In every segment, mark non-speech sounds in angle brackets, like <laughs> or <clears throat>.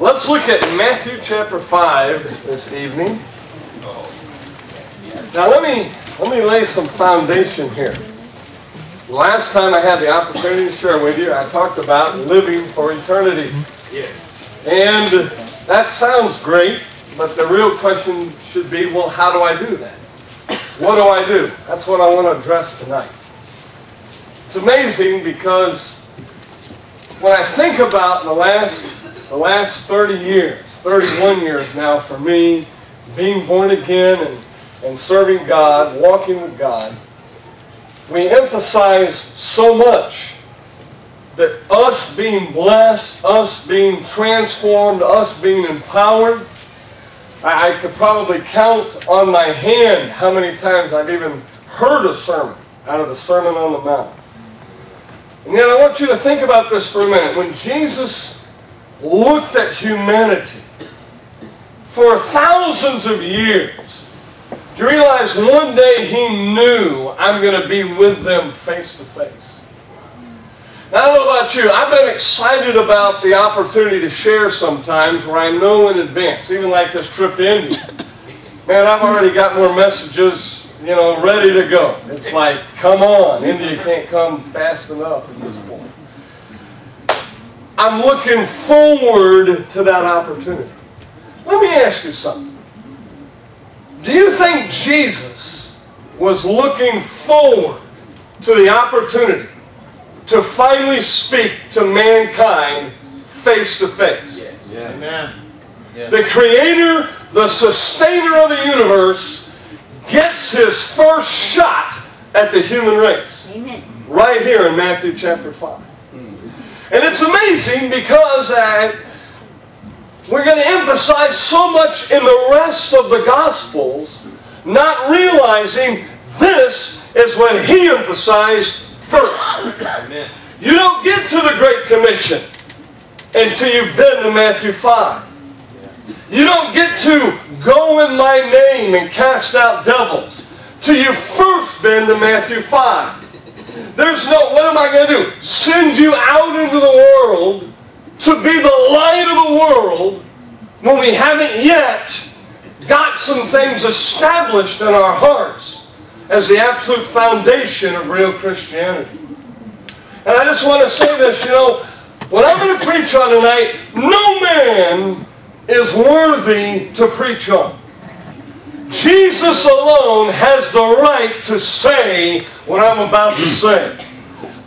Let's look at Matthew chapter 5 this evening. Now let me let me lay some foundation here. Last time I had the opportunity to share with you, I talked about living for eternity. Yes. And that sounds great, but the real question should be, well, how do I do that? What do I do? That's what I want to address tonight. It's amazing because when I think about the last the last 30 years, 31 years now for me, being born again and, and serving God, walking with God, we emphasize so much that us being blessed, us being transformed, us being empowered, I, I could probably count on my hand how many times I've even heard a sermon out of the Sermon on the Mount. And yet I want you to think about this for a minute. When Jesus looked at humanity for thousands of years, you realize one day he knew I'm going to be with them face to face? Now, I don't know about you. I've been excited about the opportunity to share sometimes where I know in advance, even like this trip to India. Man, I've already got more messages, you know, ready to go. It's like, come on, India can't come fast enough at this point. I'm looking forward to that opportunity. Let me ask you something. Do you think Jesus was looking forward to the opportunity to finally speak to mankind face to face? Yes. Amen. The creator, the sustainer of the universe, gets his first shot at the human race. Amen. Right here in Matthew chapter 5. Mm. And it's amazing because uh, we're going to emphasize so much in the rest of the Gospels, not realizing this is when he emphasized first. Amen. You don't get to the Great Commission until you've been to Matthew 5. You don't get to go in my name and cast out devils till you've first been to Matthew 5. There's no, what am I going to do? Send you out into the world to be the light of the world when we haven't yet got some things established in our hearts as the absolute foundation of real Christianity. And I just want to say this, you know, what I'm going to preach on tonight, no man is worthy to preach on. Jesus alone has the right to say what I'm about to <clears throat> say.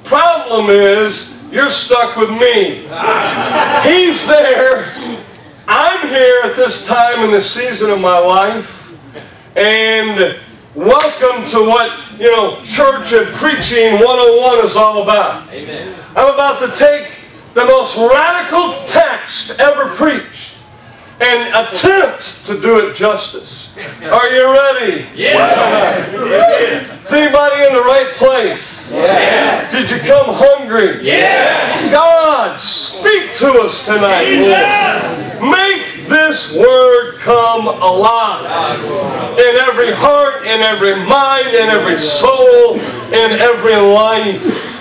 Problem is, you're stuck with me. <laughs> He's there. I'm here at this time in the season of my life. And welcome to what, you know, church and preaching 101 is all about. Amen. I'm about to take the most radical text ever preached and attempt to do it justice. Are you ready? Yes. Is anybody in the right place? Yes. Did you come hungry? Yes. God, speak to us tonight. Jesus. Lord. Make this word come alive in every heart, in every mind, in every soul, in every life.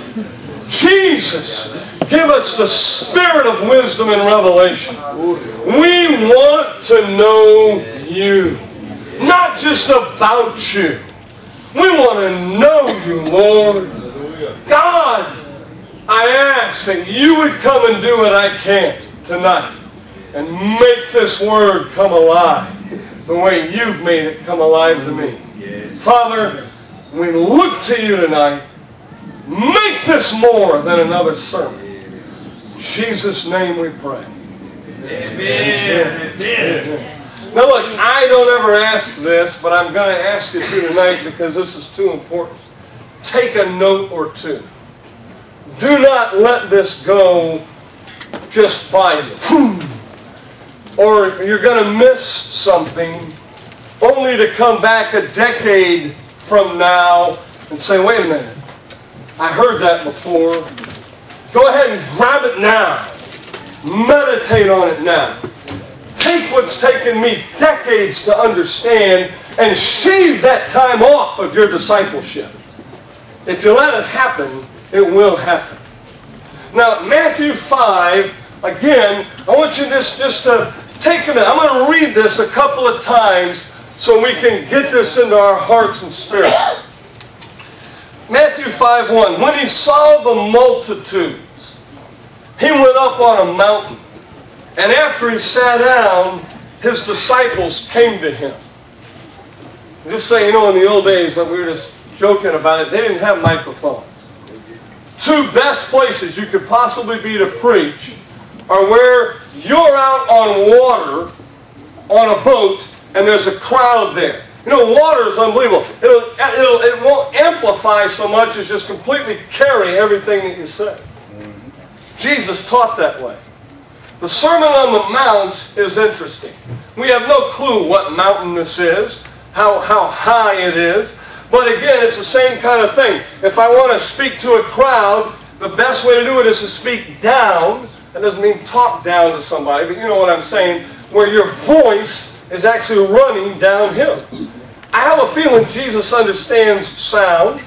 Jesus, give us the spirit of wisdom and revelation. We want to know you, not just about you. We want to know you, Lord. God, I ask that you would come and do what I can't tonight and make this word come alive the way you've made it come alive to me. Father, we look to you tonight. Make this more than another sermon. Jesus' name we pray. Amen. Amen. Now look, I don't ever ask this, but I'm going to ask it to tonight because this is too important. Take a note or two. Do not let this go just by you. <clears throat> Or you're going to miss something only to come back a decade from now and say, wait a minute, I heard that before. Go ahead and grab it now. Meditate on it now. Take what's taken me decades to understand and shave that time off of your discipleship. If you let it happen, it will happen. Now, Matthew 5 again, I want you just, just to take a minute. I'm going to read this a couple of times so we can get this into our hearts and spirits. Matthew 5 1. When he saw the multitudes, he went up on a mountain. And after he sat down, his disciples came to him. Just so you know, in the old days, that we were just joking about it, they didn't have microphones. Two best places you could possibly be to preach are where you're out on water on a boat and there's a crowd there. You know, water is unbelievable. It'll, it'll, it won't amplify so much as just completely carry everything that you say. Jesus taught that way. The Sermon on the Mount is interesting. We have no clue what mountain this is, how, how high it is, but again, it's the same kind of thing. If I want to speak to a crowd, the best way to do it is to speak down. That doesn't mean talk down to somebody, but you know what I'm saying, where your voice is actually running downhill. I have a feeling Jesus understands sound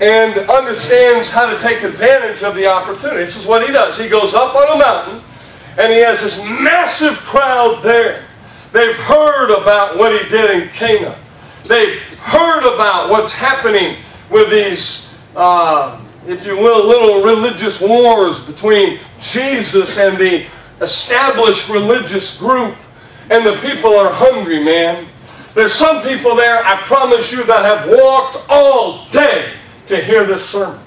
and understands how to take advantage of the opportunity. This is what he does. He goes up on a mountain and he has this massive crowd there. They've heard about what he did in Cana. They've heard about what's happening with these, uh, if you will, little religious wars between Jesus and the established religious group. And the people are hungry, man. There's some people there, I promise you, that have walked all day to hear this sermon.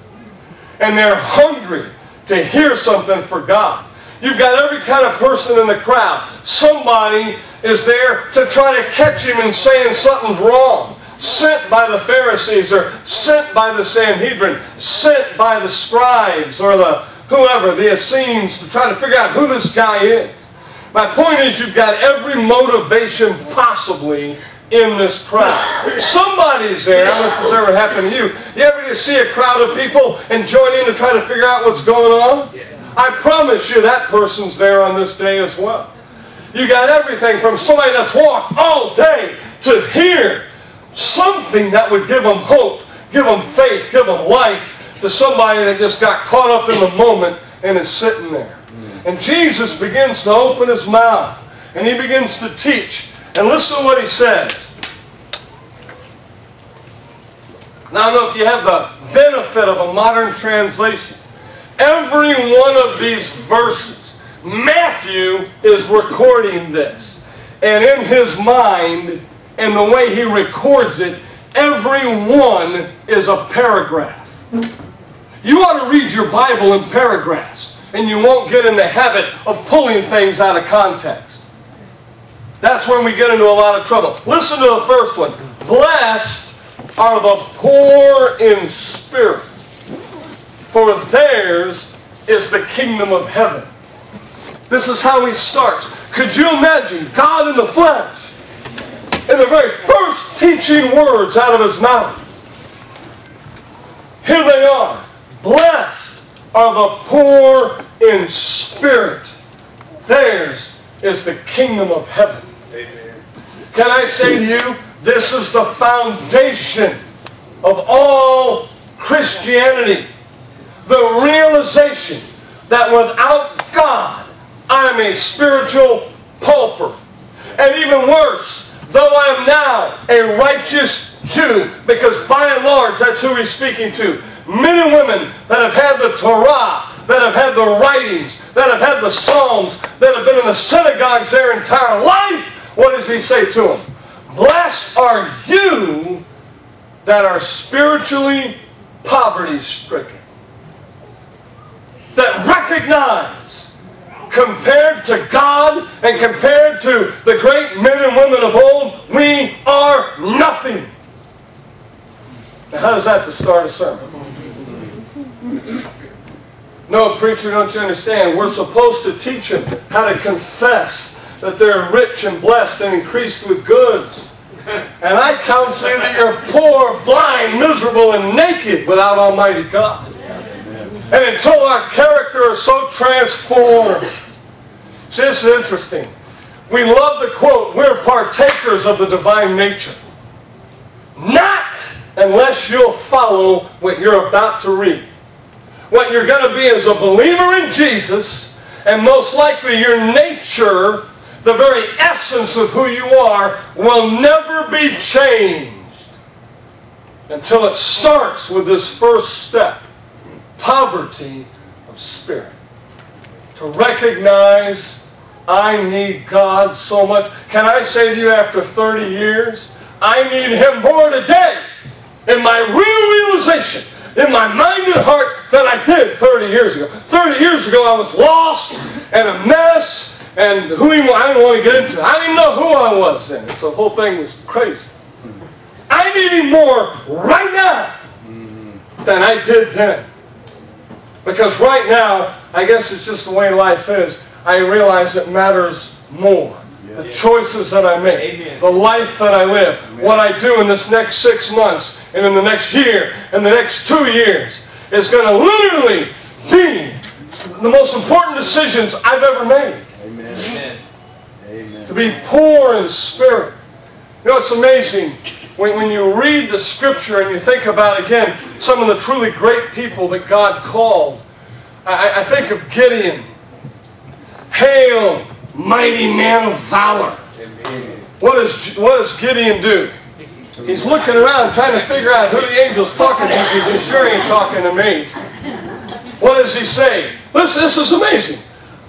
And they're hungry to hear something for God. You've got every kind of person in the crowd. Somebody is there to try to catch him in saying something's wrong. Sent by the Pharisees or sent by the Sanhedrin, sent by the scribes or the whoever, the Essenes, to try to figure out who this guy is. My point is you've got every motivation possibly in this crowd. Somebody's there. I don't know if this ever happened to you. You ever just see a crowd of people and join in to try to figure out what's going on? I promise you that person's there on this day as well. You got everything from somebody that's walked all day to hear something that would give them hope, give them faith, give them life to somebody that just got caught up in the moment and is sitting there. And Jesus begins to open his mouth and he begins to teach. And listen to what he says. Now, I don't know if you have the benefit of a modern translation. Every one of these verses, Matthew is recording this. And in his mind, and the way he records it, every one is a paragraph. You ought to read your Bible in paragraphs, and you won't get in the habit of pulling things out of context. That's when we get into a lot of trouble. Listen to the first one. Blessed are the poor in spirit for theirs is the kingdom of heaven. This is how he starts. Could you imagine God in the flesh? In the very first teaching words out of his mouth. Here they are. Blessed are the poor in spirit. Theirs is the kingdom of heaven. Amen. Can I say to you, this is the foundation of all Christianity the realization that without God, I'm a spiritual pauper. And even worse, though I am now a righteous Jew, because by and large that's who he's speaking to. Men and women that have had the Torah, that have had the writings, that have had the Psalms, that have been in the synagogues their entire life. What does he say to them? Blessed are you that are spiritually poverty stricken that recognize compared to God and compared to the great men and women of old, we are nothing. Now, how does that to start a sermon? No, preacher, don't you understand? We're supposed to teach them how to confess that they're rich and blessed and increased with goods. And I counsel you that you're poor, blind, miserable, and naked without Almighty God. And until our character is so transformed. See, this is interesting. We love the quote, we're partakers of the divine nature. Not unless you'll follow what you're about to read. What you're going to be is a believer in Jesus, and most likely your nature, the very essence of who you are, will never be changed until it starts with this first step poverty of spirit. To recognize I need God so much. Can I say to you after 30 years, I need Him more today in my real realization, in my mind and heart than I did 30 years ago. 30 years ago, I was lost and a mess, and who even, I didn't want to get into it. I didn't even know who I was then. So the whole thing was crazy. I need Him more right now than I did then. Because right now, I guess it's just the way life is, I realize it matters more. The choices that I make, Amen. the life that I live, what I do in this next six months, and in the next year, and the next two years, is going to literally be the most important decisions I've ever made. Amen. Amen. Amen. To be poor in spirit. You know, it's amazing when, when you read the scripture and you think about, again, some of the truly great people that God called. I, I think of Gideon. Hail, mighty man of valor. What does, what does Gideon do? He's looking around trying to figure out who the angel's talking to because he sure ain't talking to me. What does he say? Listen, this is amazing.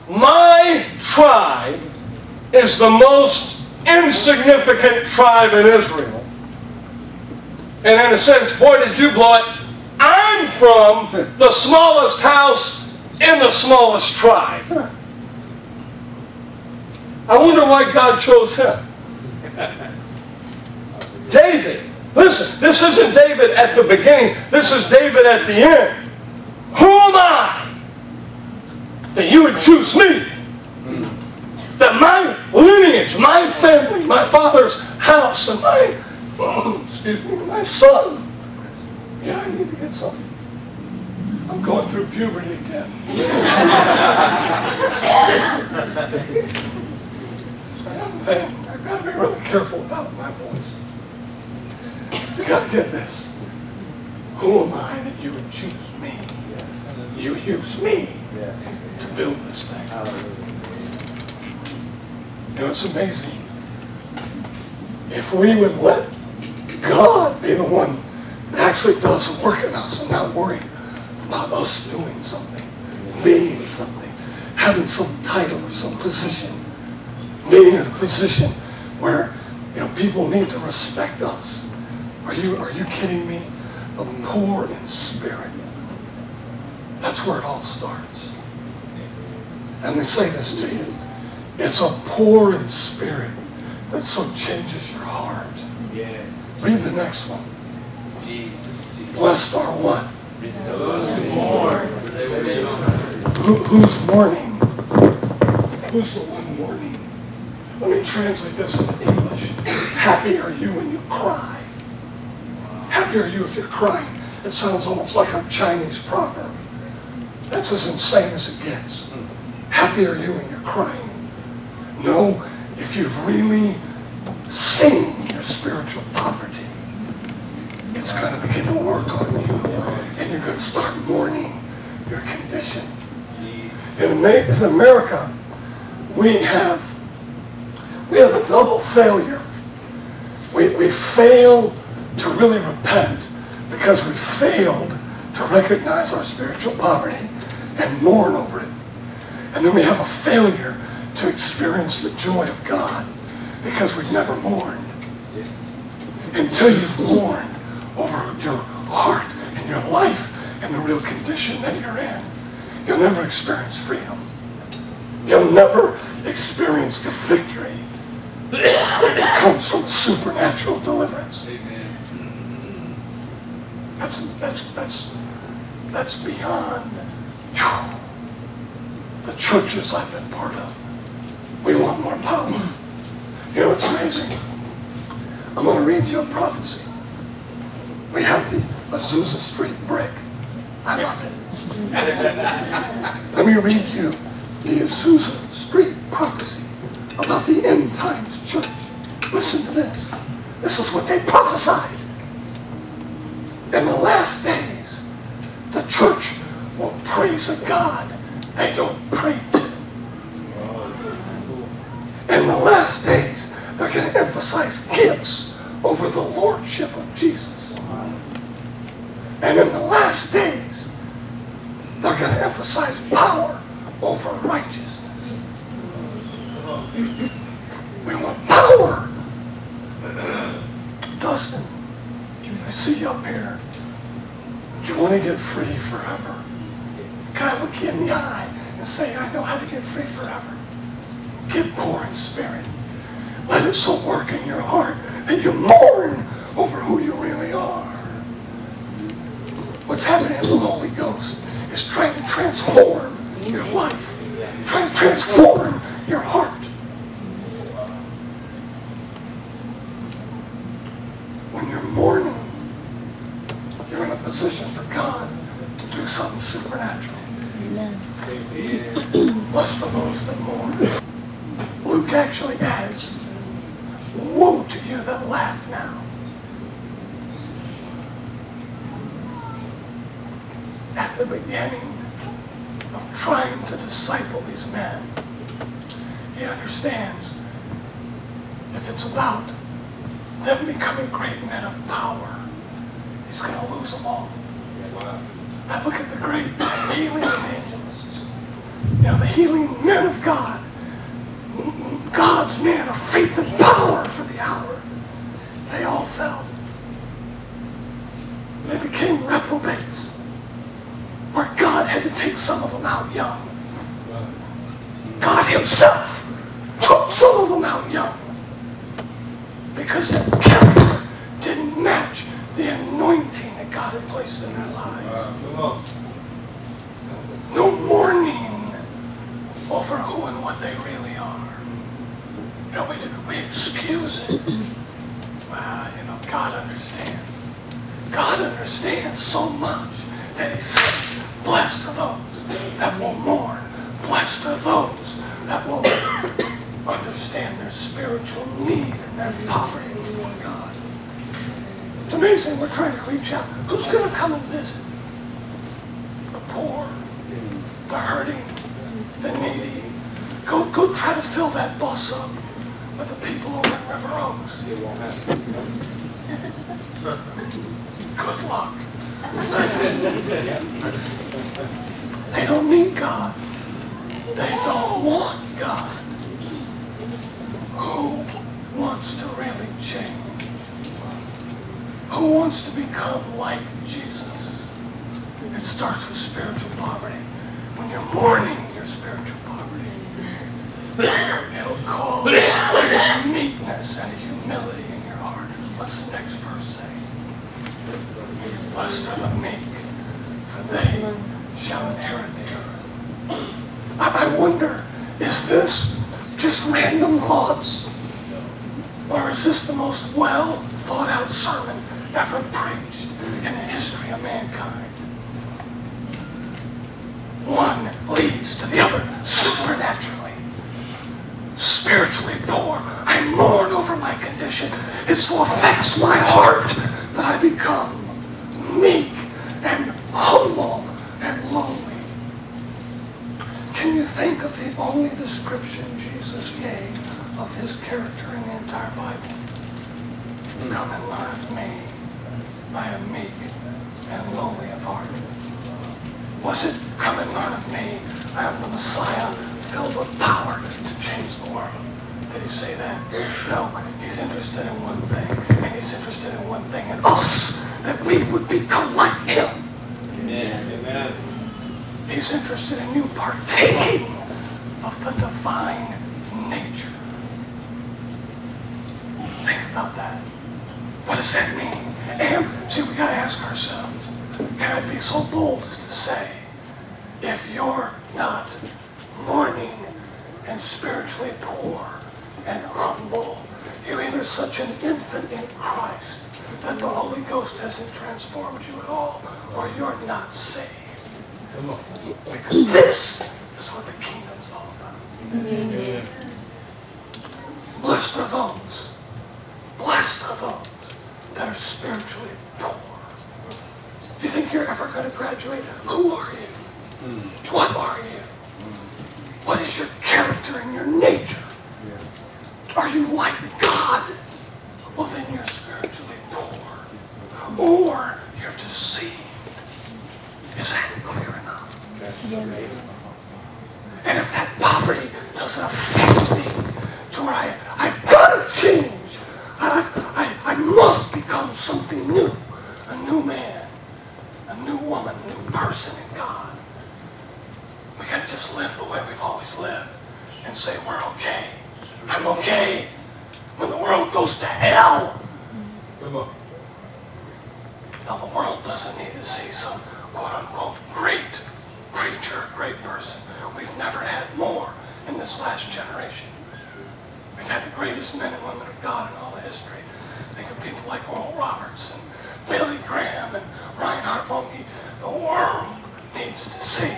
My tribe is the most insignificant tribe in Israel. And in a sense, boy, did you blow it. I'm from the smallest house in the smallest tribe. I wonder why God chose him. David. Listen, this isn't David at the beginning. This is David at the end. Who am I that you would choose me? That my lineage, my family, my father's house, and my, oh, excuse me, my son. Yeah, I need to get something. I'm going through puberty again. <laughs> I've got to be really careful about my voice. You got to get this. Who am I that you would choose me? You use me to build this thing. You know, it's amazing. If we would let God be the one that actually does the work in us and not worry about us doing something, being something, having some title or some position, being in a position where you know people need to respect us. Are you are you kidding me? The poor in spirit. That's where it all starts. And we say this to you. It's a poor in spirit that so changes your heart. Yes. Read the next one. Jesus. Jesus. Blessed are what? Those who mourn, for they will be honored. Who, who's mourning? Who's the one mourning? Let me translate this into English. Happy are you when you cry. Happy are you if you're crying. It sounds almost like a Chinese proverb. That's as insane as it gets. Happy are you when you're crying. No, if you've really seen your spiritual poverty, it's going to begin to work on you. And you're going to start mourning your condition. In America, we have we have a double failure. We, we fail to really repent because we failed to recognize our spiritual poverty and mourn over it. And then we have a failure to experience the joy of God because we've never mourned. Until you've mourned over your heart and your life and the real condition that you're in, you'll never experience freedom. You'll never experience the victory that comes from supernatural deliverance. That's that's that's that's beyond the churches I've been part of. We want more power. You know, it's amazing. I'm going to read you a prophecy. We have the Azusa Street brick. I love it. Let me read you the Azusa Street prophecy about the end times church. Listen to this. This is what they prophesied. In the last days, the church will praise a God they don't pray to. In the last days, they're going to emphasize gifts over the lordship of Jesus. And in the last days, they're going to emphasize power over righteousness. We want power. Dustin, I see you up here. Do you want to get free forever? Can I look you in the eye and say, I know how to get free forever? Get poor in spirit. Let it so work in your heart that you mourn over who you really are. What's happening is the Holy Ghost is trying to transform your life, trying to transform your heart. When you're mourning, you're in a position for God to do something supernatural. Blessed are those that mourn. Luke actually adds, Woe to you that laugh now. At the beginning of trying to disciple these men, he understands if it's about them becoming great men of power, he's going to lose them all. I look at the great healing evangelists, know, the healing men of God, God's men of faith and power for the hour. They all fell. They became reprobates, where God had to take some of them out young. God Himself took some of them out young because match the anointing that God had placed in their lives. No mourning over who and what they really are. You know, we, we excuse it. Well, you know, God understands. God understands so much that He says, Blessed are those that will mourn. Blessed are those that will <coughs> understand their spiritual need and their poverty before God. It's amazing we're trying to reach out. Who's going to come and visit? The poor, the hurting, the needy. Go, go try to fill that bus up with the people over at River Oaks. <laughs> Good luck. They don't need God. They don't want God. Who wants to really change? Who wants to become like Jesus? It starts with spiritual poverty. When you're mourning your spiritual poverty, it'll cause a meekness and humility in your heart. What's the next verse say? Blessed are the meek, for they shall inherit the earth. I wonder, is this just random thoughts? Or is this the most well thought out sermon ever preached in the history of mankind? One leads to the other supernaturally. Spiritually poor, I mourn over my condition. It so affects my heart that I become meek and humble and lowly. Can you think of the only description Jesus gave of his character in the entire Bible? Come and learn of me. I am meek and lowly of heart. Was it come and learn of me? I am the Messiah filled with power to change the world. Did he say that? No. He's interested in one thing, and he's interested in one thing in us, that we would become like him. Amen. Amen. He's interested in you partaking of the divine nature. Think about that. What does that mean? And see, we gotta ask ourselves, can I be so bold as to say, if you're not mourning and spiritually poor and humble, you're either such an infant in Christ that the Holy Ghost hasn't transformed you at all, or you're not saved. Because this is what the kingdom's all about. Blessed are those, blessed are those that are spiritually poor. You think you're ever going to graduate? Who are you? What are you? What is your character and your nature? Are you like God? Well, then you're spiritually poor. Or you're deceived. Is that clear enough? And if that poverty doesn't affect me to where I, I've got to change, I've, I, I must become something new, a new man, a new woman, a new person in God. We can't just live the way we've always lived and say we're okay. I'm okay. When the world goes to hell, Come on. now the world doesn't need to see some quote unquote great creature, great person. We've never had more in this last generation. We've had the greatest men and women of God in all of history. Think of people like Oral Roberts and Billy Graham and Reinhard Bonnke. The world needs to see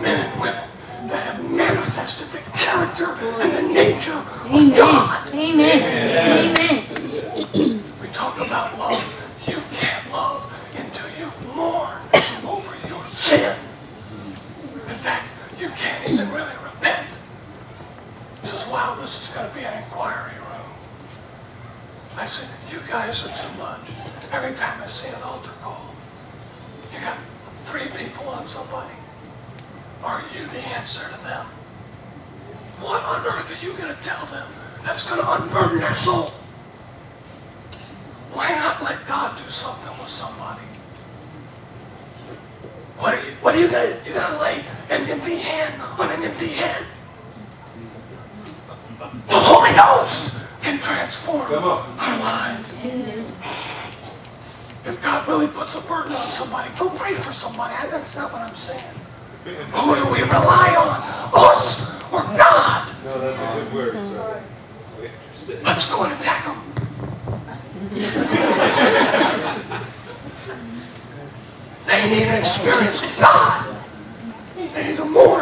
men and women that have manifested the character and the nature of Amen. God. Amen. Amen. We talk about love. You can't love until you've mourned over your sin. In fact, you can't even really repent. He says, wow, this is going to be an inquiry room. I said, you guys are too much. Every time I see an altar call, you got three people on somebody. Are you the answer to them? What on earth are you going to tell them that's going to unburden their soul? Why not let God do something with somebody? What are you, what are you gonna, you're gonna lay an empty hand on an empty head? The Holy Ghost can transform our lives. If God really puts a burden on somebody, go pray for somebody. That's not what I'm saying. Who do we rely on? Us or God? No, that's a good word, sir. Let's go and attack them. they need an experience with God. They need to mourn.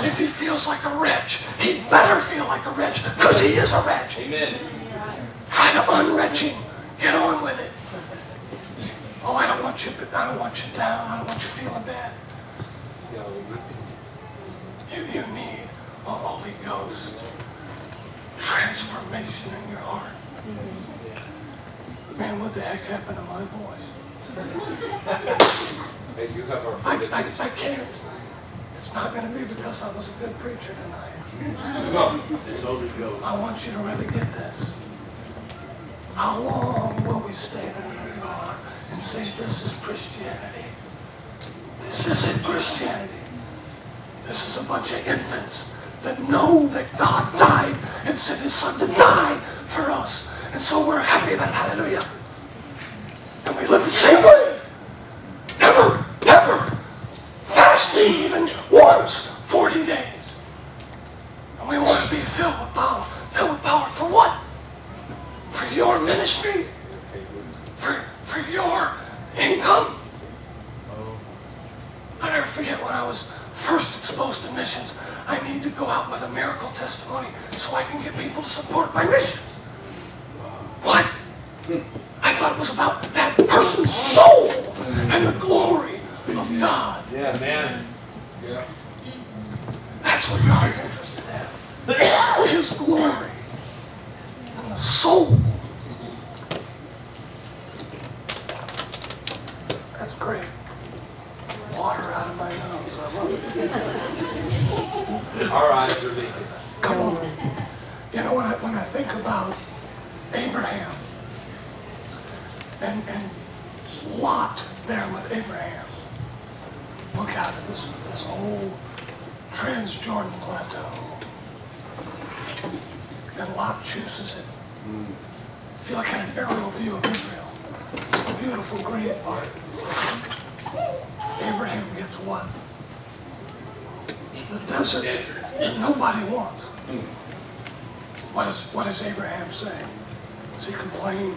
If he feels like a wretch, he better feel like a wretch because he is a wretch. Amen. Try to unwretch him. Get on with it. Oh, I don't want you. I don't want you down. I don't want you feeling bad. You, you need a Holy Ghost transformation in your heart. Man, what the heck happened to my voice? <laughs> Hey, you have our I, I. I can't. It's not going to be because I was a good preacher tonight. It's Holy Ghost. I want you to really get this. How long will we stay where we are and say this is Christianity? This isn't Christianity. This is a bunch of infants that know that God died and sent his son to die for us. And so we're happy about it. Hallelujah. And we live the same way. Never, never fasting even once, 40 days. And we want to be filled with power. Filled with power for what? For your ministry? For, for your income? I never forget when I was first exposed to missions, I need to go out with a miracle testimony so I can get people to support my missions. What? I thought it was about that person's soul and the glory of God. Yeah, man. Yeah. That's what God's interested in. His glory and the soul. That's great. Water out of my nose. I love it. Our eyes are leaking. Come on. You know, when I, when I think about Abraham and, and Lot there with Abraham, look out at this, this whole Transjordan plateau. And Lot chooses it. If you look at an aerial view of Israel, it's the beautiful green part. Abraham gets what? The desert that nobody wants. What, is, what does Abraham say? Does he complain?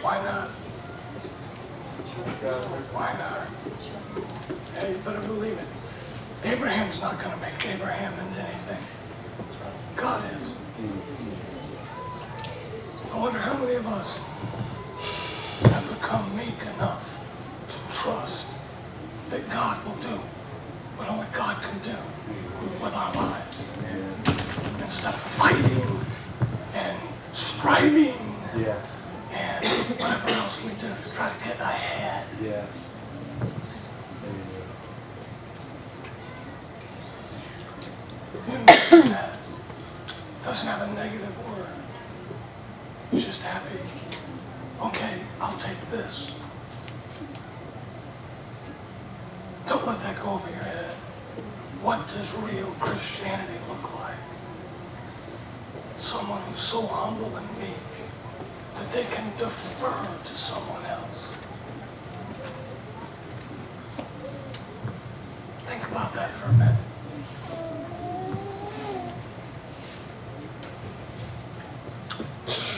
Why not? Why not? Hey, you better believe it. Abraham's not going to make Abraham into anything. God is. I wonder how many of us have become meek enough to trust that God will do what only God can do. With our lives. Instead of fighting and striving Yes. and whatever else we do to try to get ahead. Yes. that doesn't have a negative word. It's just happy. Okay, I'll take this. Don't let that go over your head. What does real Christianity look like? Someone who's so humble and meek that they can defer to someone else. Think about that for a minute.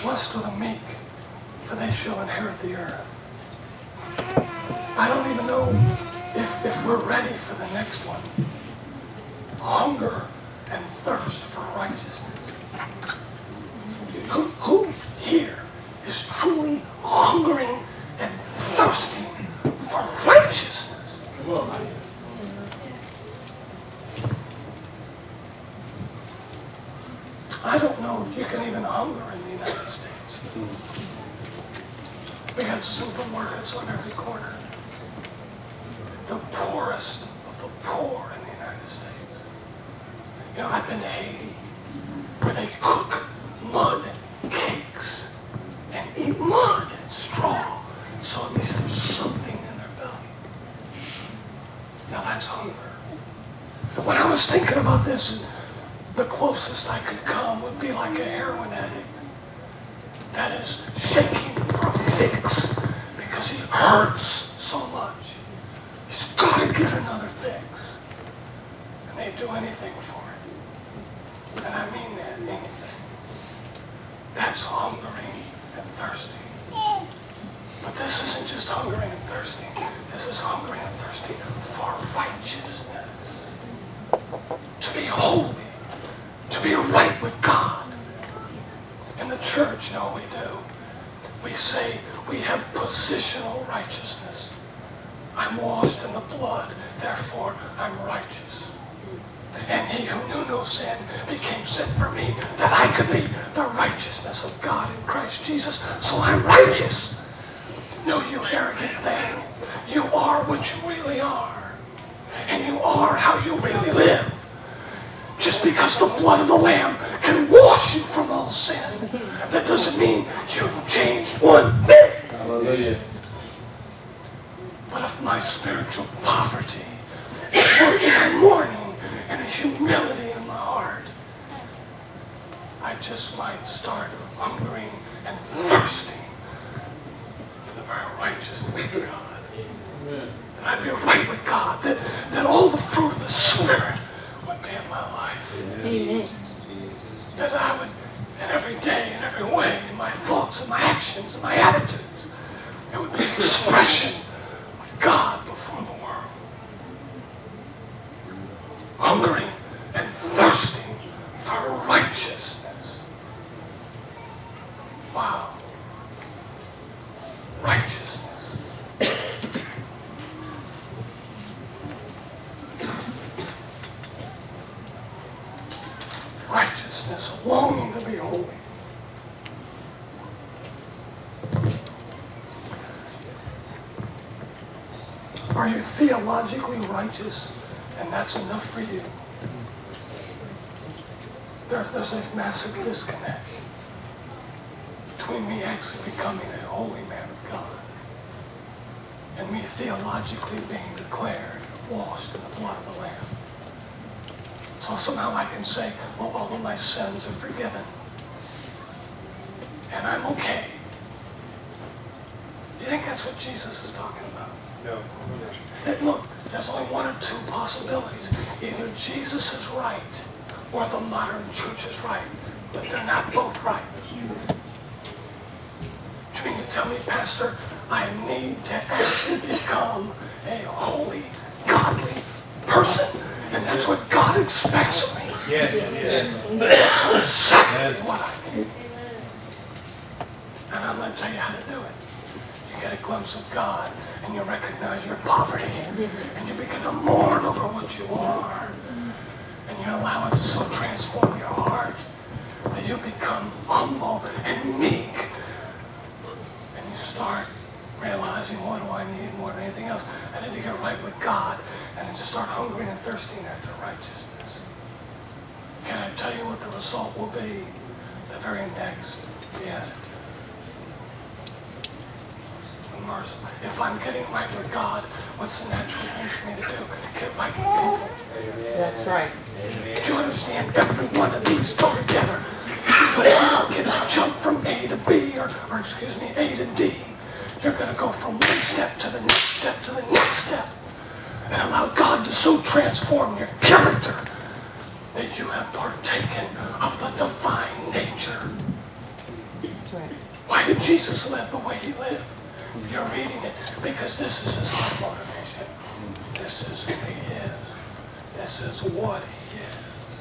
Blessed are the meek, for they shall inherit the earth. I don't even know if, if we're ready for the next one. Hunger and thirst for righteousness. Who, who here is truly hungering and thirsting for righteousness? I don't know if you can even hunger in the United States. We got supermarkets on every corner. The poorest of the poor in the United States. You know, I've been to Haiti where they cook mud cakes and eat mud and straw. So at least there's something in their belly. Now that's hunger. When I was thinking about this, the closest I could come would be like a heroin addict that is shaking for a fix because he hurts so much. He's got to get another fix. And they do anything for it. And I mean that, anything. That's hungering and thirsting. But this isn't just hungering and thirsting. This is hungering and thirsting for righteousness. To be holy to be right with God. In the church, you know what we do? We say we have positional righteousness. I'm washed in the blood, therefore I'm righteous. And he who knew no sin became sin for me, that I could be the righteousness of God in Christ Jesus. So I'm righteous. No, you arrogant thing. You are what you really are. And you are how you really live. Just because the blood of the Lamb can wash you from all sin, that doesn't mean you've changed one bit. Hallelujah. But if my spiritual poverty is working a mourning and a humility in my heart, I just might start hungering and thirsting for the very righteousness of God. That I'd be right with God, that, that all the fruit of the Spirit would be in my life. Amen. that I would, in every day, in every way, in my thoughts and my actions and my attitudes, it would be an expression of God before the world. Hungering and thirsting for righteousness. Wow. Righteousness. righteousness, longing to be holy. Are you theologically righteous and that's enough for you? There, there's a massive disconnect between me actually becoming a holy man of God and me theologically being declared washed in the blood of the Lamb. So somehow I can say, well, all of my sins are forgiven. And I'm okay. You think that's what Jesus is talking about? No. That, look, there's only one or two possibilities. Either Jesus is right or the modern church is right. But they're not both right. Do you mean to tell me, Pastor, I need to actually become a holy, godly person? And that's what God expects of me. Yes, yes. That's exactly what I need. And I'm going to tell you how to do it. You get a glimpse of God you recognize your poverty and you begin to mourn over what you are. And you allow it to so transform your heart that you become humble and meek. And you start realizing what do I need more than anything else? I need to get right with God and then start hungering and thirsting after righteousness. Can I tell you what the result will be? The very next beatitude. Merciful. If I'm getting right with God, what's the natural thing for me to do? Get right with people. That's right. Do you understand? Every one of these go together. But you don't get to jump from A to B, or, or excuse me, A to D. You're going to go from one step to the next step to the next step. And allow God to so transform your character that you have partaken of the divine nature. That's right. Why did Jesus live the way he lived? You're reading it because this is his heart motivation. This is who he is. This is what he is.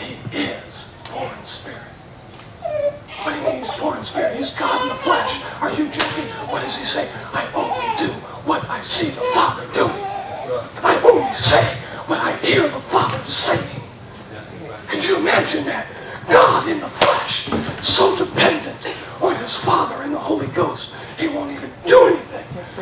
He is born spirit. What he means born spirit? He's God in the flesh. Are you joking? What does he say? I only do what I see the Father doing. I only say what I hear the Father saying. Could you imagine that? God in the flesh, so dependent on his Father and the Holy Ghost, he won't even do anything That's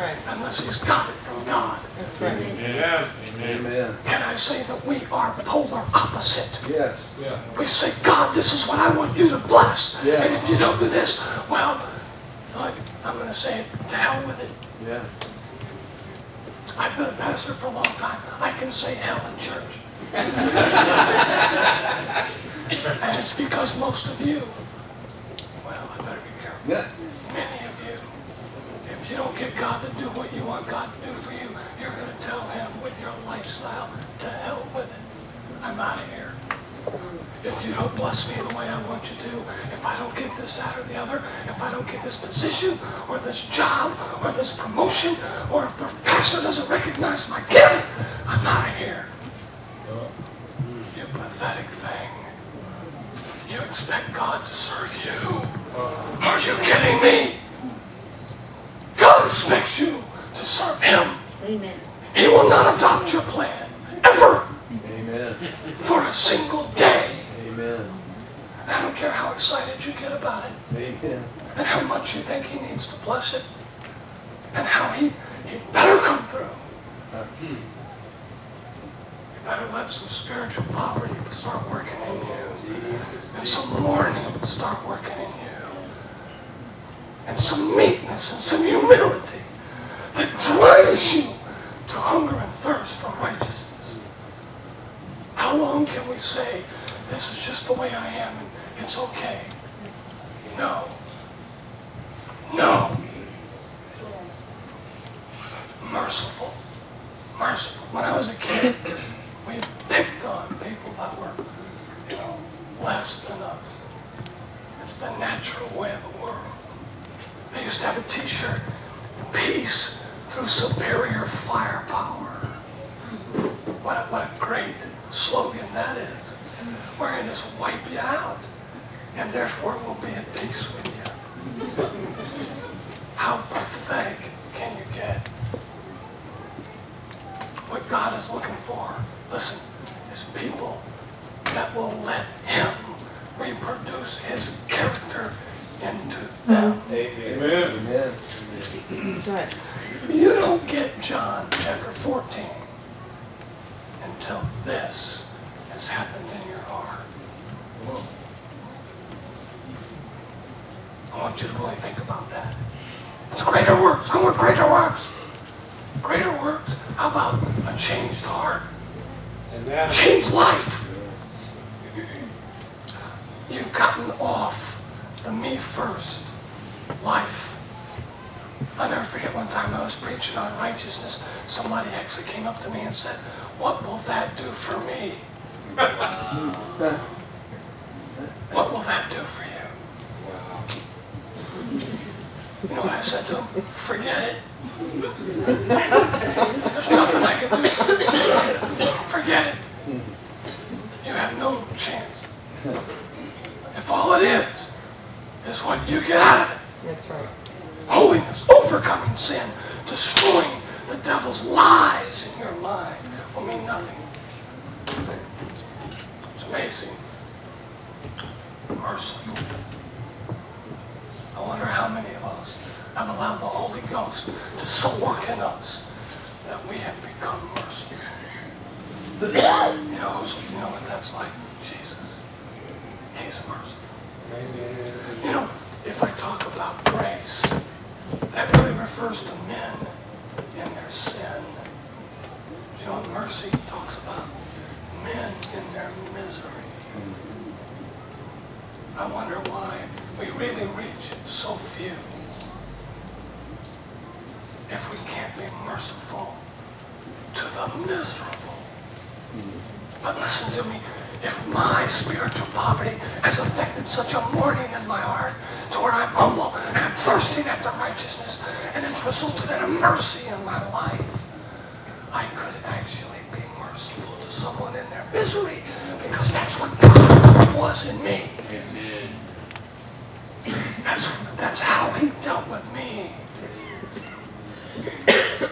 right. he's got it from God. That's right. Amen. Amen. Can I say that we are polar opposite? Yes. We say, God, this is what I want you to bless. Yes. And if you don't do this, well, look, I'm going to say it, to hell with it. Yeah. I've been a pastor for a long time. I can say hell in church. <laughs> and it's because most of you, well, I better be careful. Yeah. If you don't get God to do what you want God to do for you, you're going to tell him with your lifestyle, to hell with it. I'm out of here. If you don't bless me the way I want you to, if I don't get this, that, or the other, if I don't get this position, or this job, or this promotion, or if the pastor doesn't recognize my gift, I'm out of here. You pathetic thing. You expect God to serve you. Are you kidding me? God expects you to serve Him. Amen. He will not adopt your plan, ever, Amen. for a single day. Amen. I don't care how excited you get about it, Amen. and how much you think He needs to bless it, and how He, he better come through. You better let some spiritual poverty start working in you, Jesus. and some mourning start working in you, and some meekness and some humility that drives you to hunger and thirst for righteousness. How long can we say, this is just the way I am and it's okay? No. No. Merciful. Merciful. When I was a kid, we picked on people that were, you know, less than us. It's the natural way of the world. I used to have a t-shirt, peace through superior firepower. What a, what a great slogan that is. We're going to just wipe you out, and therefore we'll be at peace with you. How pathetic can you get? What God is looking for, listen, is people that will let Him reproduce His character into them. Amen. Amen. That's right. You don't get John chapter 14 until this has happened in your heart. I want you to really think about that. It's greater works. I want greater works. Greater works. How about a changed heart? Amen. Changed life. You've gotten off the me first life. I'll never forget one time I was preaching on righteousness. Somebody actually came up to me and said, What will that do for me? <laughs> What will that do for you? You know what I said to him? Forget it. There's nothing I can do. Forget it. You have no chance. If all it is, is what you get out of it That's right. holiness, overcoming sin, destroying the devil's lies in your mind will mean nothing. It's amazing. merciful. I wonder how many of us have allowed the Holy Ghost to so work in us that we have become merciful. <coughs> You know, you know what that's like? Jesus. He's merciful. You know, if I talk about grace, that really refers to men in their sin. You know, mercy talks about men in their misery. I wonder why we really reach so few. If we can't be merciful to the miserable. But listen to me, if my spiritual poverty has affected such a mourning in my heart to where I'm humble and I'm thirsting after righteousness and it's resulted in a mercy in my life, I could actually be merciful to someone in their misery because that's what God was in me. Amen. That's, that's how he dealt with me.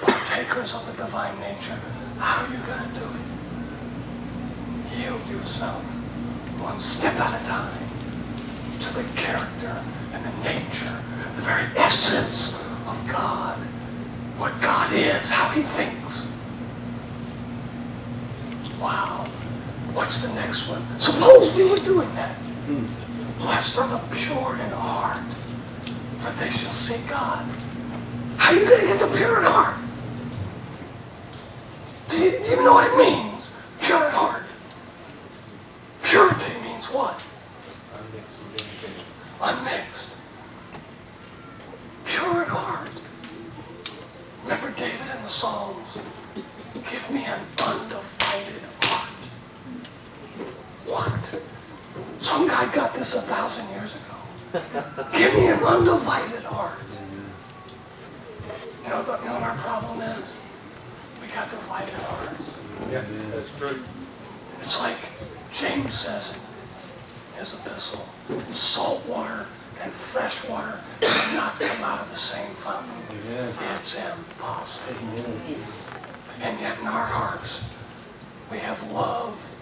Partakers of the divine nature, how are you going to do it? Yield yourself one step at a time to the character and the nature, the very essence of God. What God is, how he thinks. Wow. What's the next one? Suppose we were doing that. Blessed are the pure in heart, for they shall see God. How are you going to get the pure in heart? Do you, do you know what it means? Pure in heart. Purity means what? Unmixed. Pure in heart. Remember David in the Psalms? Give me an undivided heart. What? Some guy got this a thousand years ago. Give me an undivided heart. You know, the, you know what our problem is? We got divided hearts. Yeah, that's true. It's like James says in his epistle, salt water and fresh water cannot come out of the same fountain. It's impossible. And yet in our hearts, we have love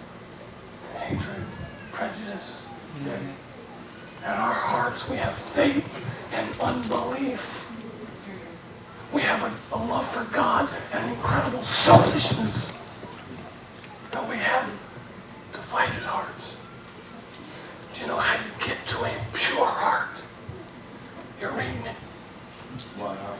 and hatred, prejudice. In our hearts, we have faith and unbelief. We have a, a love for God and incredible selfishness. And we have divided hearts. Do you know how you get to a pure heart? You're reading it.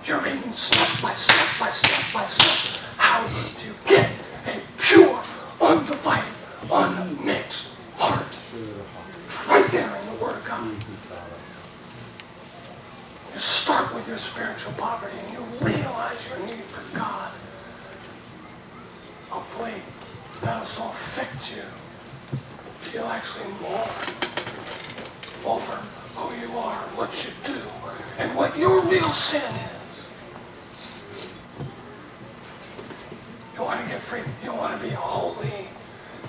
You're reading step by step by step by step. How do you get a pure, undivided, unmixed heart? It's right there in the Word of God. You start with your spiritual poverty and you realize your need for God. Hopefully, that'll so affect you you'll actually more over who you are, what you do, and what your real sin is. You want to get free? You want to be holy?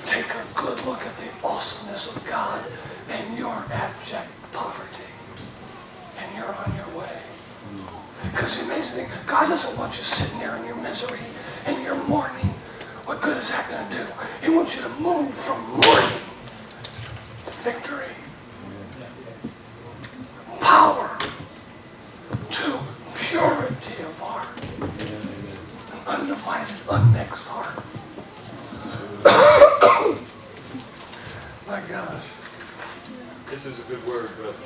Take a good look at the awesomeness of God and your abject poverty. And you're on your way. Because the amazing thing, God doesn't want you sitting there in your misery and your mourning. What good is that going to do? He wants you to move from mourning victory. Power to purity of heart. An undivided, unmixed heart. <coughs> My gosh. This is a good word, brother.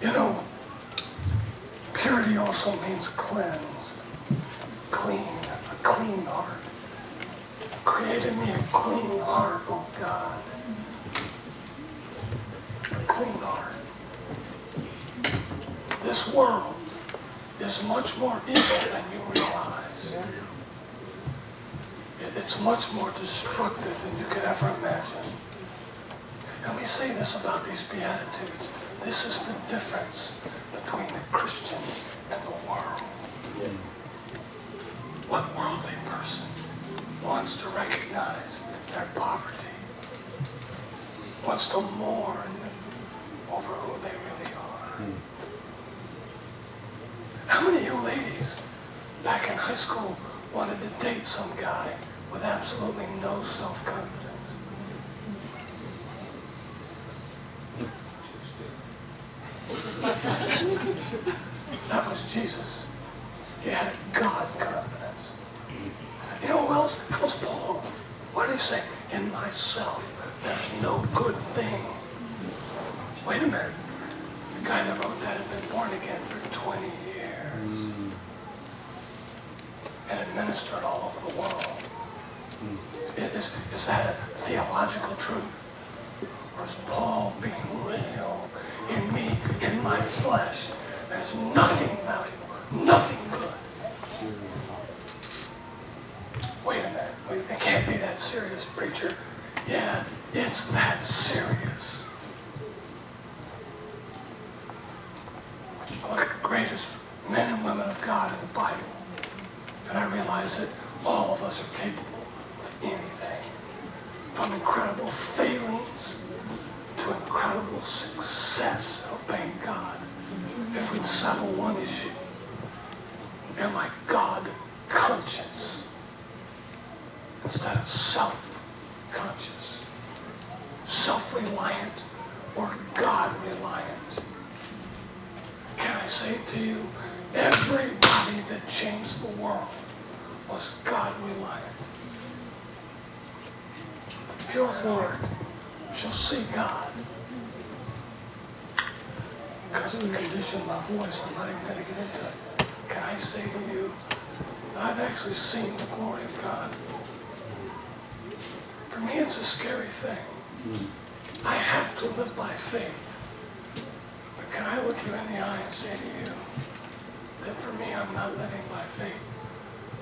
You know, purity also means cleansed, clean, a clean heart. Created me a clean heart, oh God. A clean heart. This world is much more evil than you realize. It's much more destructive than you could ever imagine. And we say this about these Beatitudes. This is the difference between the Christian and the world. What worldly person wants to recognize their poverty, wants to mourn over who they really are. How many of you ladies back in high school wanted to date some guy with absolutely no self-confidence? that was Jesus. He had God confidence. You know who else? That was Paul. What did he say? In myself, there's no good thing. Wait a minute. The guy that wrote that had been born again for 20 years. Mm. And had ministered all over the world. Mm. Is, is that a theological truth? Or is Paul being real in me, in my flesh? There's nothing valuable, nothing good. Wait it can't be that serious, preacher. Yeah, it's that serious. I look at the greatest men and women of God in the Bible, and I realize that all of us are capable of anything. From incredible failings to incredible success obeying God. If we'd settle one issue, am I God conscious instead of self conscious? Self reliant or God reliant? Can I say to you, everybody that changed the world was God reliant. Pure heart shall see God. Because the condition of my voice, I'm not even going to get into it. Can I say to you, I've actually seen the glory of God? For me, it's a scary thing. I have to live by faith. But can I look you in the eye and say to you that for me, I'm not living by faith.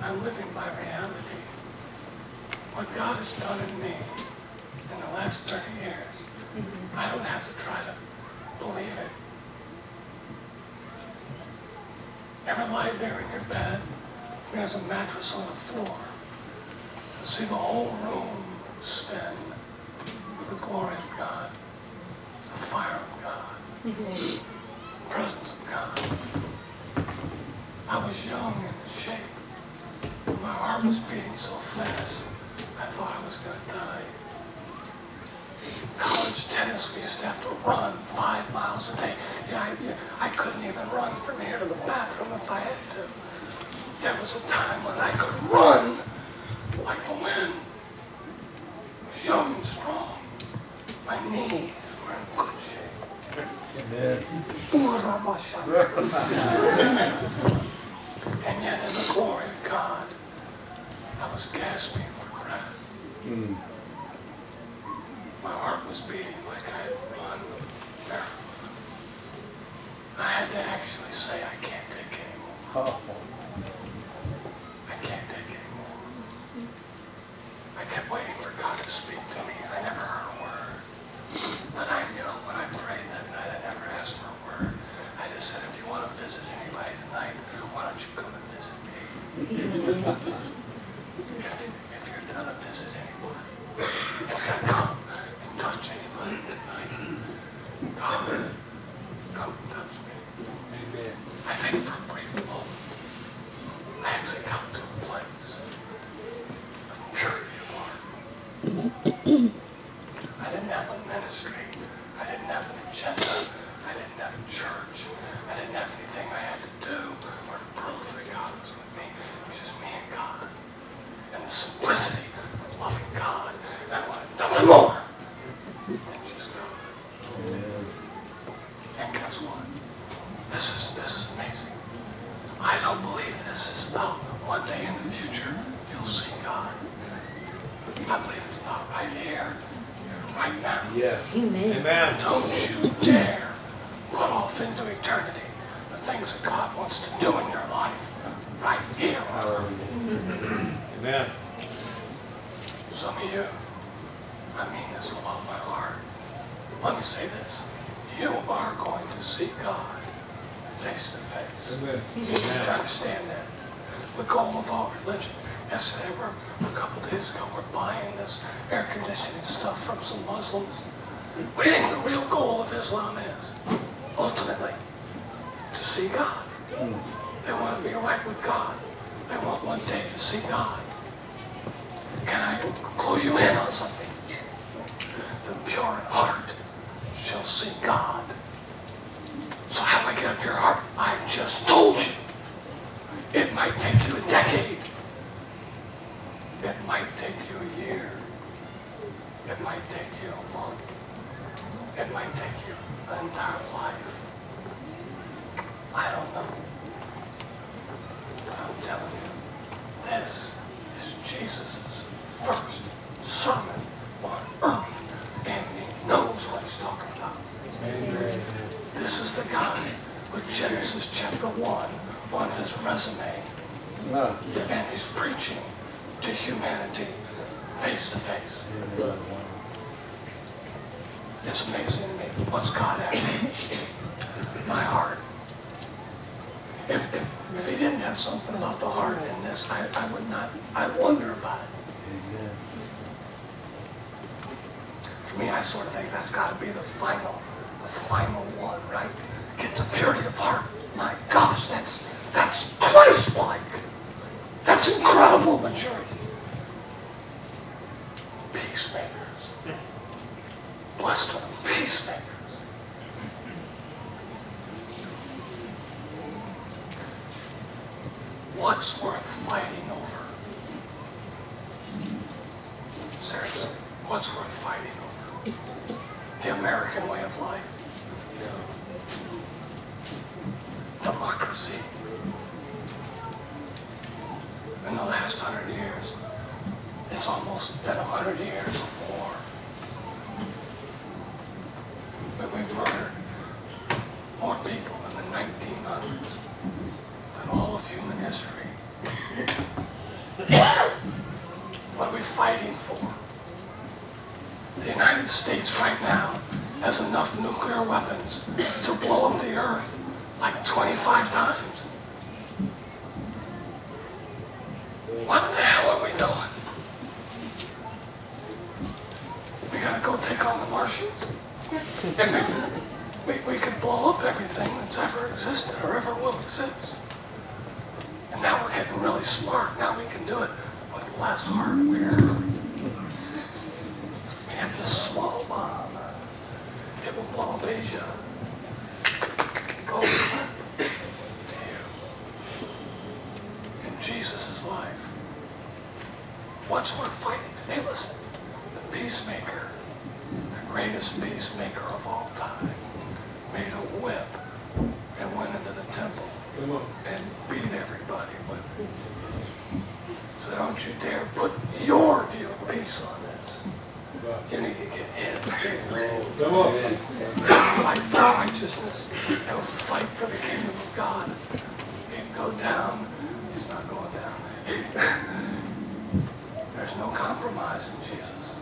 I'm living by reality. What God has done in me in the last 30 years, I don't have to try to believe it. Ever lie there in your bed, there's a mattress on the floor, and see the whole room spin with the glory of God, the fire of God, the presence of God. I was young and in shape. My heart was beating so fast, I thought I was going to die. College tennis, we used to have to run five miles a day. Yeah, I, yeah, I couldn't even run from here to the bathroom if I had to. There was a time when I could run like the wind. Was young and strong. My knees were in good shape. And yet in the glory of God, I was gasping for breath. Hmm. My heart was beating like I had run a marathon. I had to actually say, I can't take anymore. I The pure in heart shall see God. So how do I get up your heart? I just told you. It might take you a decade. It might take you a year. It might take you a month. It might take you an entire life. I don't know. But I'm telling you, this is Jesus' first sermon on earth, and he knows what he's talking about. This is the guy with Genesis chapter 1 on his resume. And he's preaching to humanity face to face. It's amazing to me. What's God after? My heart. If, if, if he didn't have something about the heart in this, I, I would not, I wonder about it. For me, I sort of think that's got to be the final, the final one, right? Get the purity of heart. My gosh, that's, that's Christ-like. That's incredible maturity. Peacemakers. Blessed are the peacemakers. What's worth fighting over? Seriously, what's worth fighting over? The American way of life. Democracy. In the last hundred years, it's almost been a hundred years of war. But we've murdered more people in the 1900s than all of human history. what are we fighting for? The United States right now has enough nuclear weapons to blow up the earth like 25 times. What the hell are we doing? We gotta go take on the Martians? we, we could blow up everything that's ever existed or ever will exist. And now we're getting really smart. Now we can do it with less hardware. We have this small bomb. It will blow up Asia. Go to you. In Jesus' life. What's worth fighting? Hey, listen. The peacemaker, the greatest peacemaker of all time, made a whip and went into the temple and beat everybody with it. So don't you dare put your view of peace on this. You need to get hit. Come on. Fight for righteousness. He'll fight for the kingdom of God. He'll go down. He's not going down. He- there's no compromise in Jesus.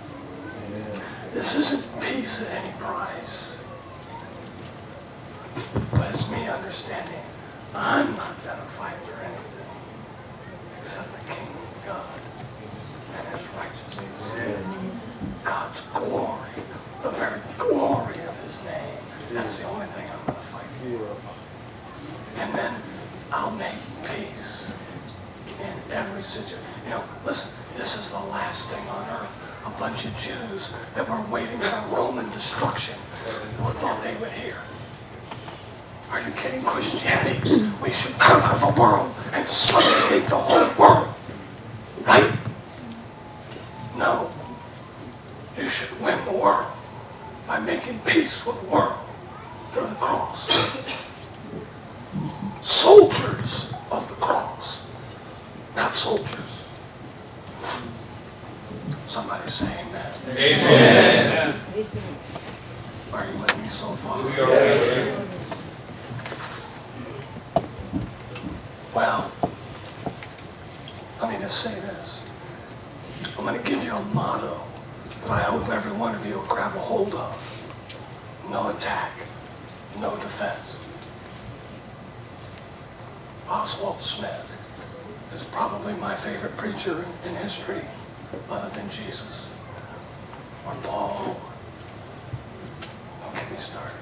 This isn't peace at any price. But it's me understanding I'm not going to fight for anything except the kingdom of God and his righteousness. God's glory, the very glory of his name. That's the only thing I'm going to fight for. And then I'll make peace in every situation. You know, listen, this is the last thing on earth. A bunch of Jews that were waiting for Roman destruction who thought they would hear. Are you kidding? Christianity, we should conquer the world and subjugate the whole world. Right? No. You should win the world by making peace with the world through the cross. Soldiers of the cross, not soldiers. Somebody say amen. Amen. Are you with me so far? We are with Well, let me just say this. I'm going to give you a motto that I hope every one of you will grab a hold of. No attack, no defense. Oswald Smith is probably my favorite preacher in, in history, other than Jesus or Paul. Don't get me started.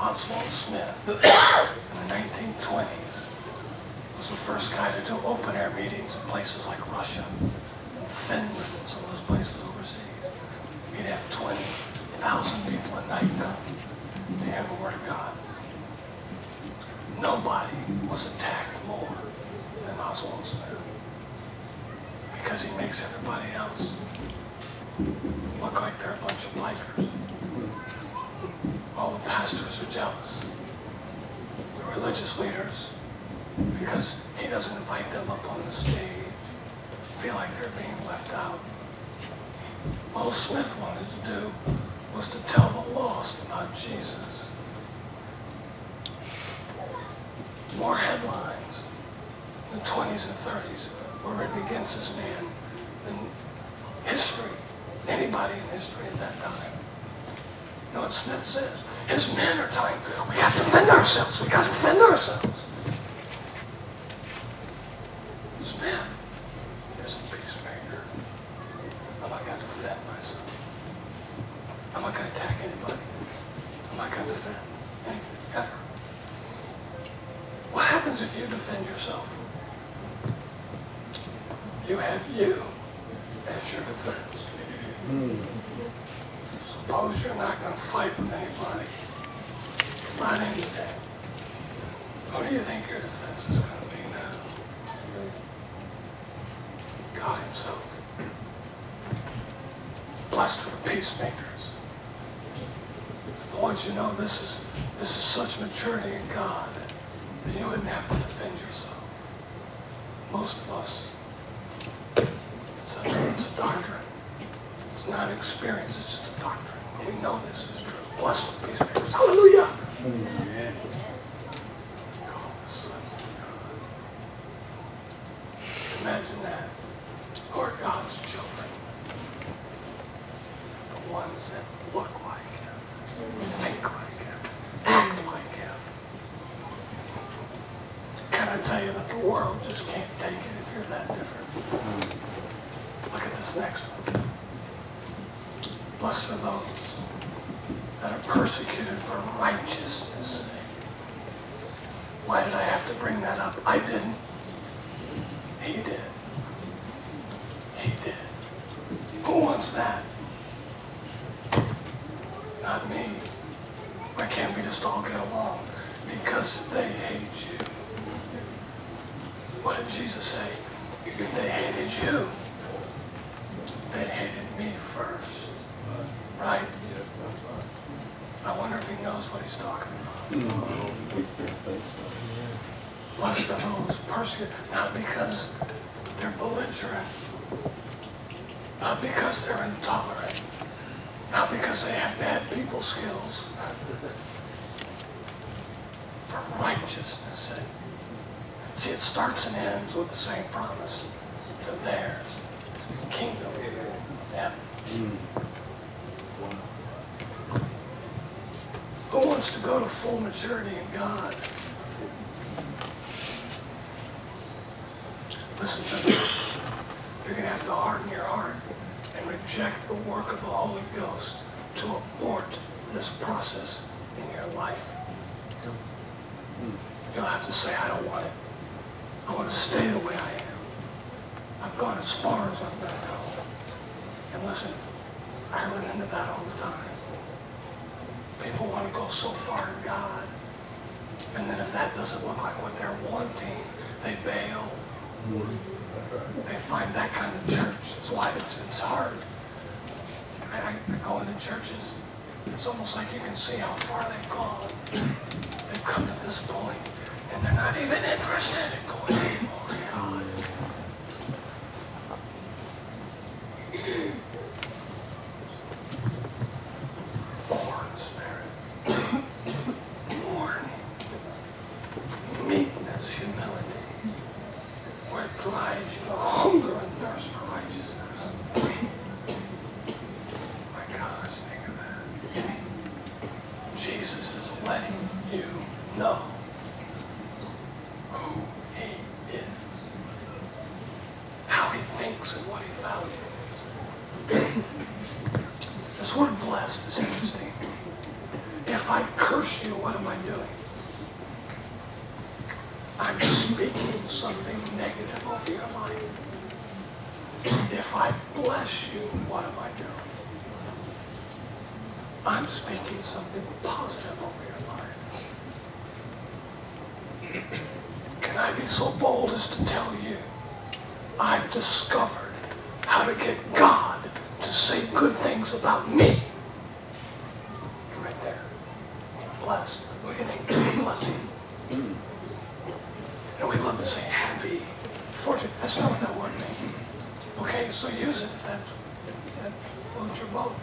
Oswald Smith in the 1920s was the first guy to open air meetings in places like Russia and Finland and some of those places overseas. He'd have 20,000 people a night come to Hear the word of God. Nobody was attacked more than Oswald Smith because he makes everybody else look like they're a bunch of bikers. All the pastors are jealous. The religious leaders, because he doesn't invite them up on the stage, feel like they're being left out. All Smith wanted to do was to tell the lost about Jesus. More headlines in the 20s and 30s were written against this man than history, anybody in history at that time. You know what Smith says? His men are telling, we got to defend ourselves, we got to defend ourselves. Smith is a peacemaker. I'm not going to defend myself. I'm not going to attack anybody. I'm not going to defend anything, ever. What happens if you defend yourself? You have you as your defense. Suppose you're not going to fight with anybody about anything. Who do you think your defense is going to be now? God Himself. Blessed are the peacemakers. I want you to know this is this is such maturity in God that you wouldn't have to defend yourself. Most of us, it's a, it's a doctrine. It's not an experience, it's just a doctrine. We know this is true. Blessed are the peacemakers. Hallelujah. Call the sons of God. Imagine that. Who are God's children? The ones that look like Him, think like Him, act like Him. Can I tell you that the world just can't take it if you're that different? Look at this next one. Blessed are those that are persecuted for righteousness' sake. Why did I have to bring that up? I didn't. He did. He did. Who wants that? Not me. Why can't we just all get along? Because they hate you. What did Jesus say? If they hated you, they hated me first. Right? I wonder if he knows what he's talking Blessed are those persecuted, not because they're belligerent, not because they're intolerant, not because they have bad people skills, for righteousness' sake. See, it starts and ends with the same promise. For theirs is the kingdom of heaven. Who wants to go to full maturity in God? Listen to me. You're going to have to harden your heart and reject the work of the Holy Ghost to abort this process in your life. You'll have to say, I don't want it. I want to stay the way I am. I've gone as far as I'm going to go. And listen, I run into that all the time. People want to go so far in God. And then if that doesn't look like what they're wanting, they bail. They find that kind of church. That's why it's, it's hard. I, I go into churches. It's almost like you can see how far they've gone. They've come to this point, and they're not even interested in going anymore. God. Poor in spirit. Mourning. Meekness, humility. Where it drives you to hunger and thirst for righteousness. My gosh, think of that. Jesus is letting you know who he is, how he thinks and what he values. This word blessed is interesting. If I curse you, what am I doing? I'm speaking something negative over your life. If I bless you, what am I doing? I'm speaking something positive over your life. Can I be so bold as to tell you, I've discovered how to get God to say good things about me. It's right there. Blessed. What do you think? Blessing. And we love to say happy, fortunate. That's not what that word means. Okay, so use it if that floats your boat.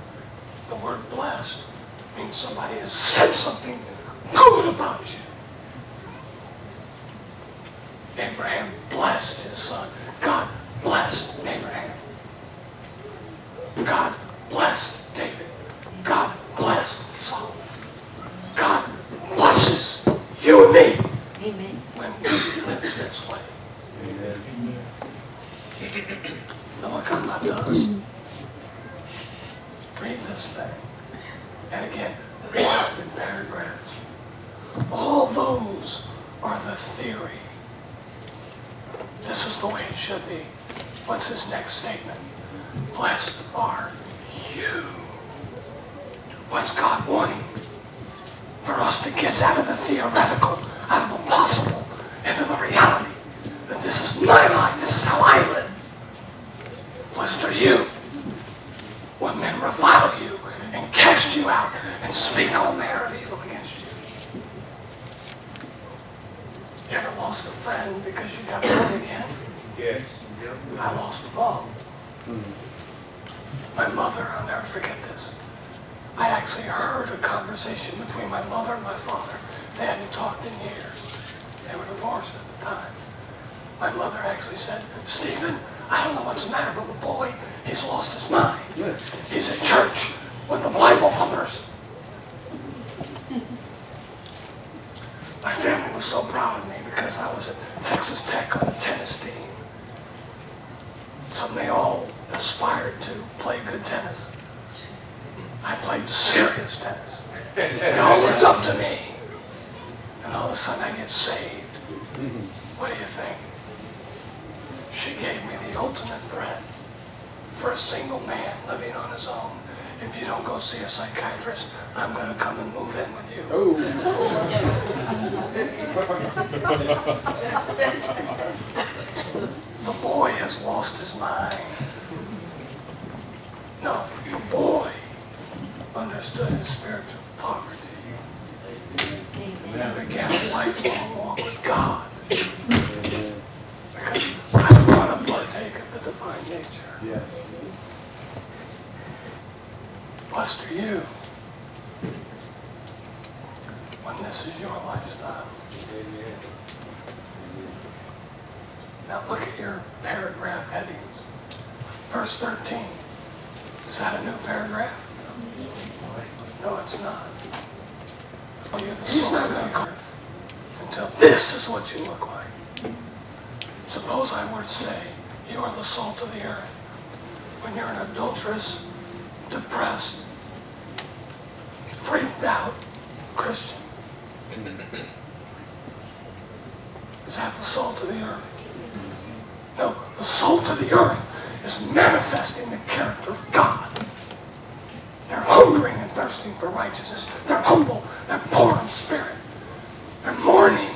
The word blessed means somebody has said something good about you. Abraham blessed his son. God blessed Abraham. God blessed David. God blessed Solomon. God blesses you and me Amen. when we live this way. Now look, I'm not done. Read this thing. And again, read it in paragraphs. All those are the theory. This is the way it should be. What's his next statement? Blessed are you. What's God wanting? For us to get out of the theoretical, out of the possible, into the reality. That this is my life, this is how I live. Blessed are you when men revile you and cast you out and speak all manner of evil against you. You ever lost a friend because you got born again? Yes. I lost them all. My mother, I'll never forget this. I actually heard a conversation between my mother and my father. They hadn't talked in years. They were divorced at the time. My mother actually said, Stephen, I don't know what's the matter with the boy. He's lost his mind. He's at church with the Bible thumpers. My family was so proud of me because I was at Texas Tech on the tennis team. So they all aspired to play good tennis. I played serious tennis. They all looked up to me. And all of a sudden I get saved. What do you think? She gave me the ultimate threat for a single man living on his own. If you don't go see a psychiatrist, I'm going to come and move in with you. The boy has lost his mind. No, the boy understood his spiritual poverty Amen. and began a lifelong walk with God. Because I want to partake of the divine nature. Yes. Blessed are you when this is your lifestyle. Amen. Now look at your paragraph headings. Verse 13. Is that a new paragraph? No, it's not. Oh, he's not going to come until this is what you look like. Suppose I were to say, you are the salt of the earth. When you're an adulterous, depressed, freaked out Christian. Is that the salt of the earth? No, the salt of the earth is manifesting the character of God. Thirsting for righteousness. They're humble. They're poor in spirit. They're mourning,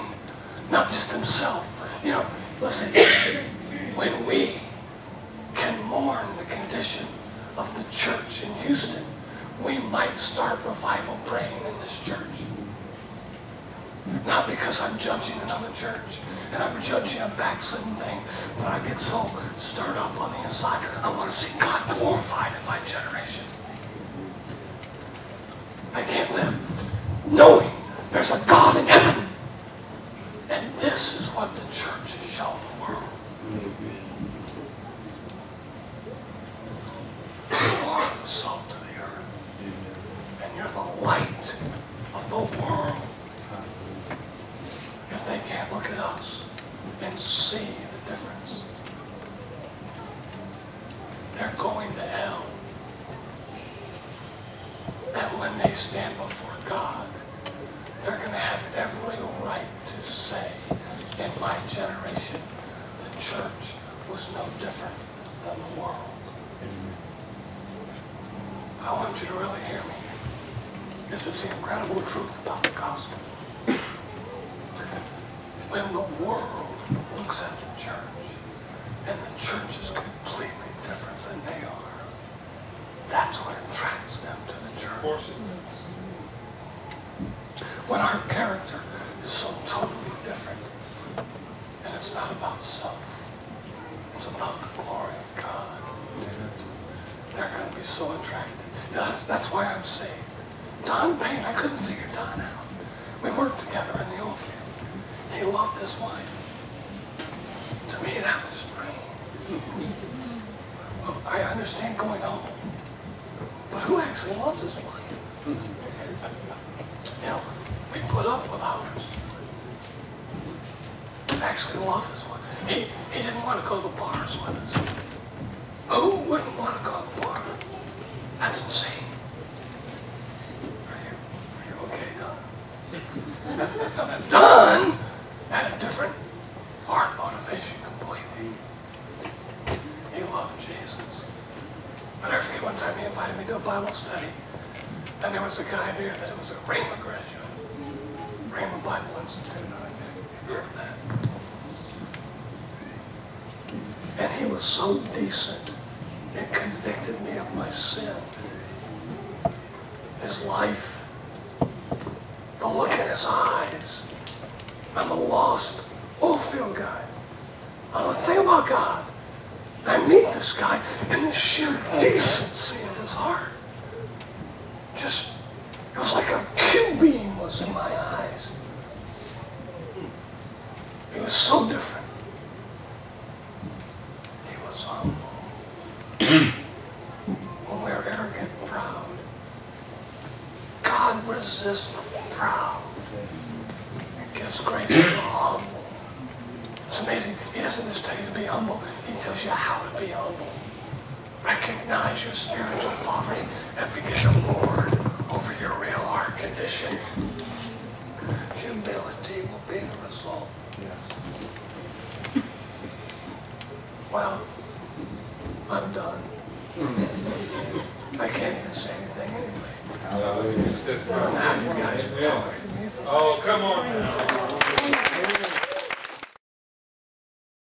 not just themselves. You know, listen, when we can mourn the condition of the church in Houston, we might start revival praying in this church. Not because I'm judging another church and I'm judging a backslidden thing, but I get so stirred up on the inside. I want to see God glorified in my generation. I can't live knowing there's a God in heaven. And this is what the church has shown I understand going home. But who actually loves his wife? You <laughs> know, we put up with ours. Actually loves his wife. He, he didn't want to go to the bars with us. Who wouldn't want to go to the bar? That's insane. so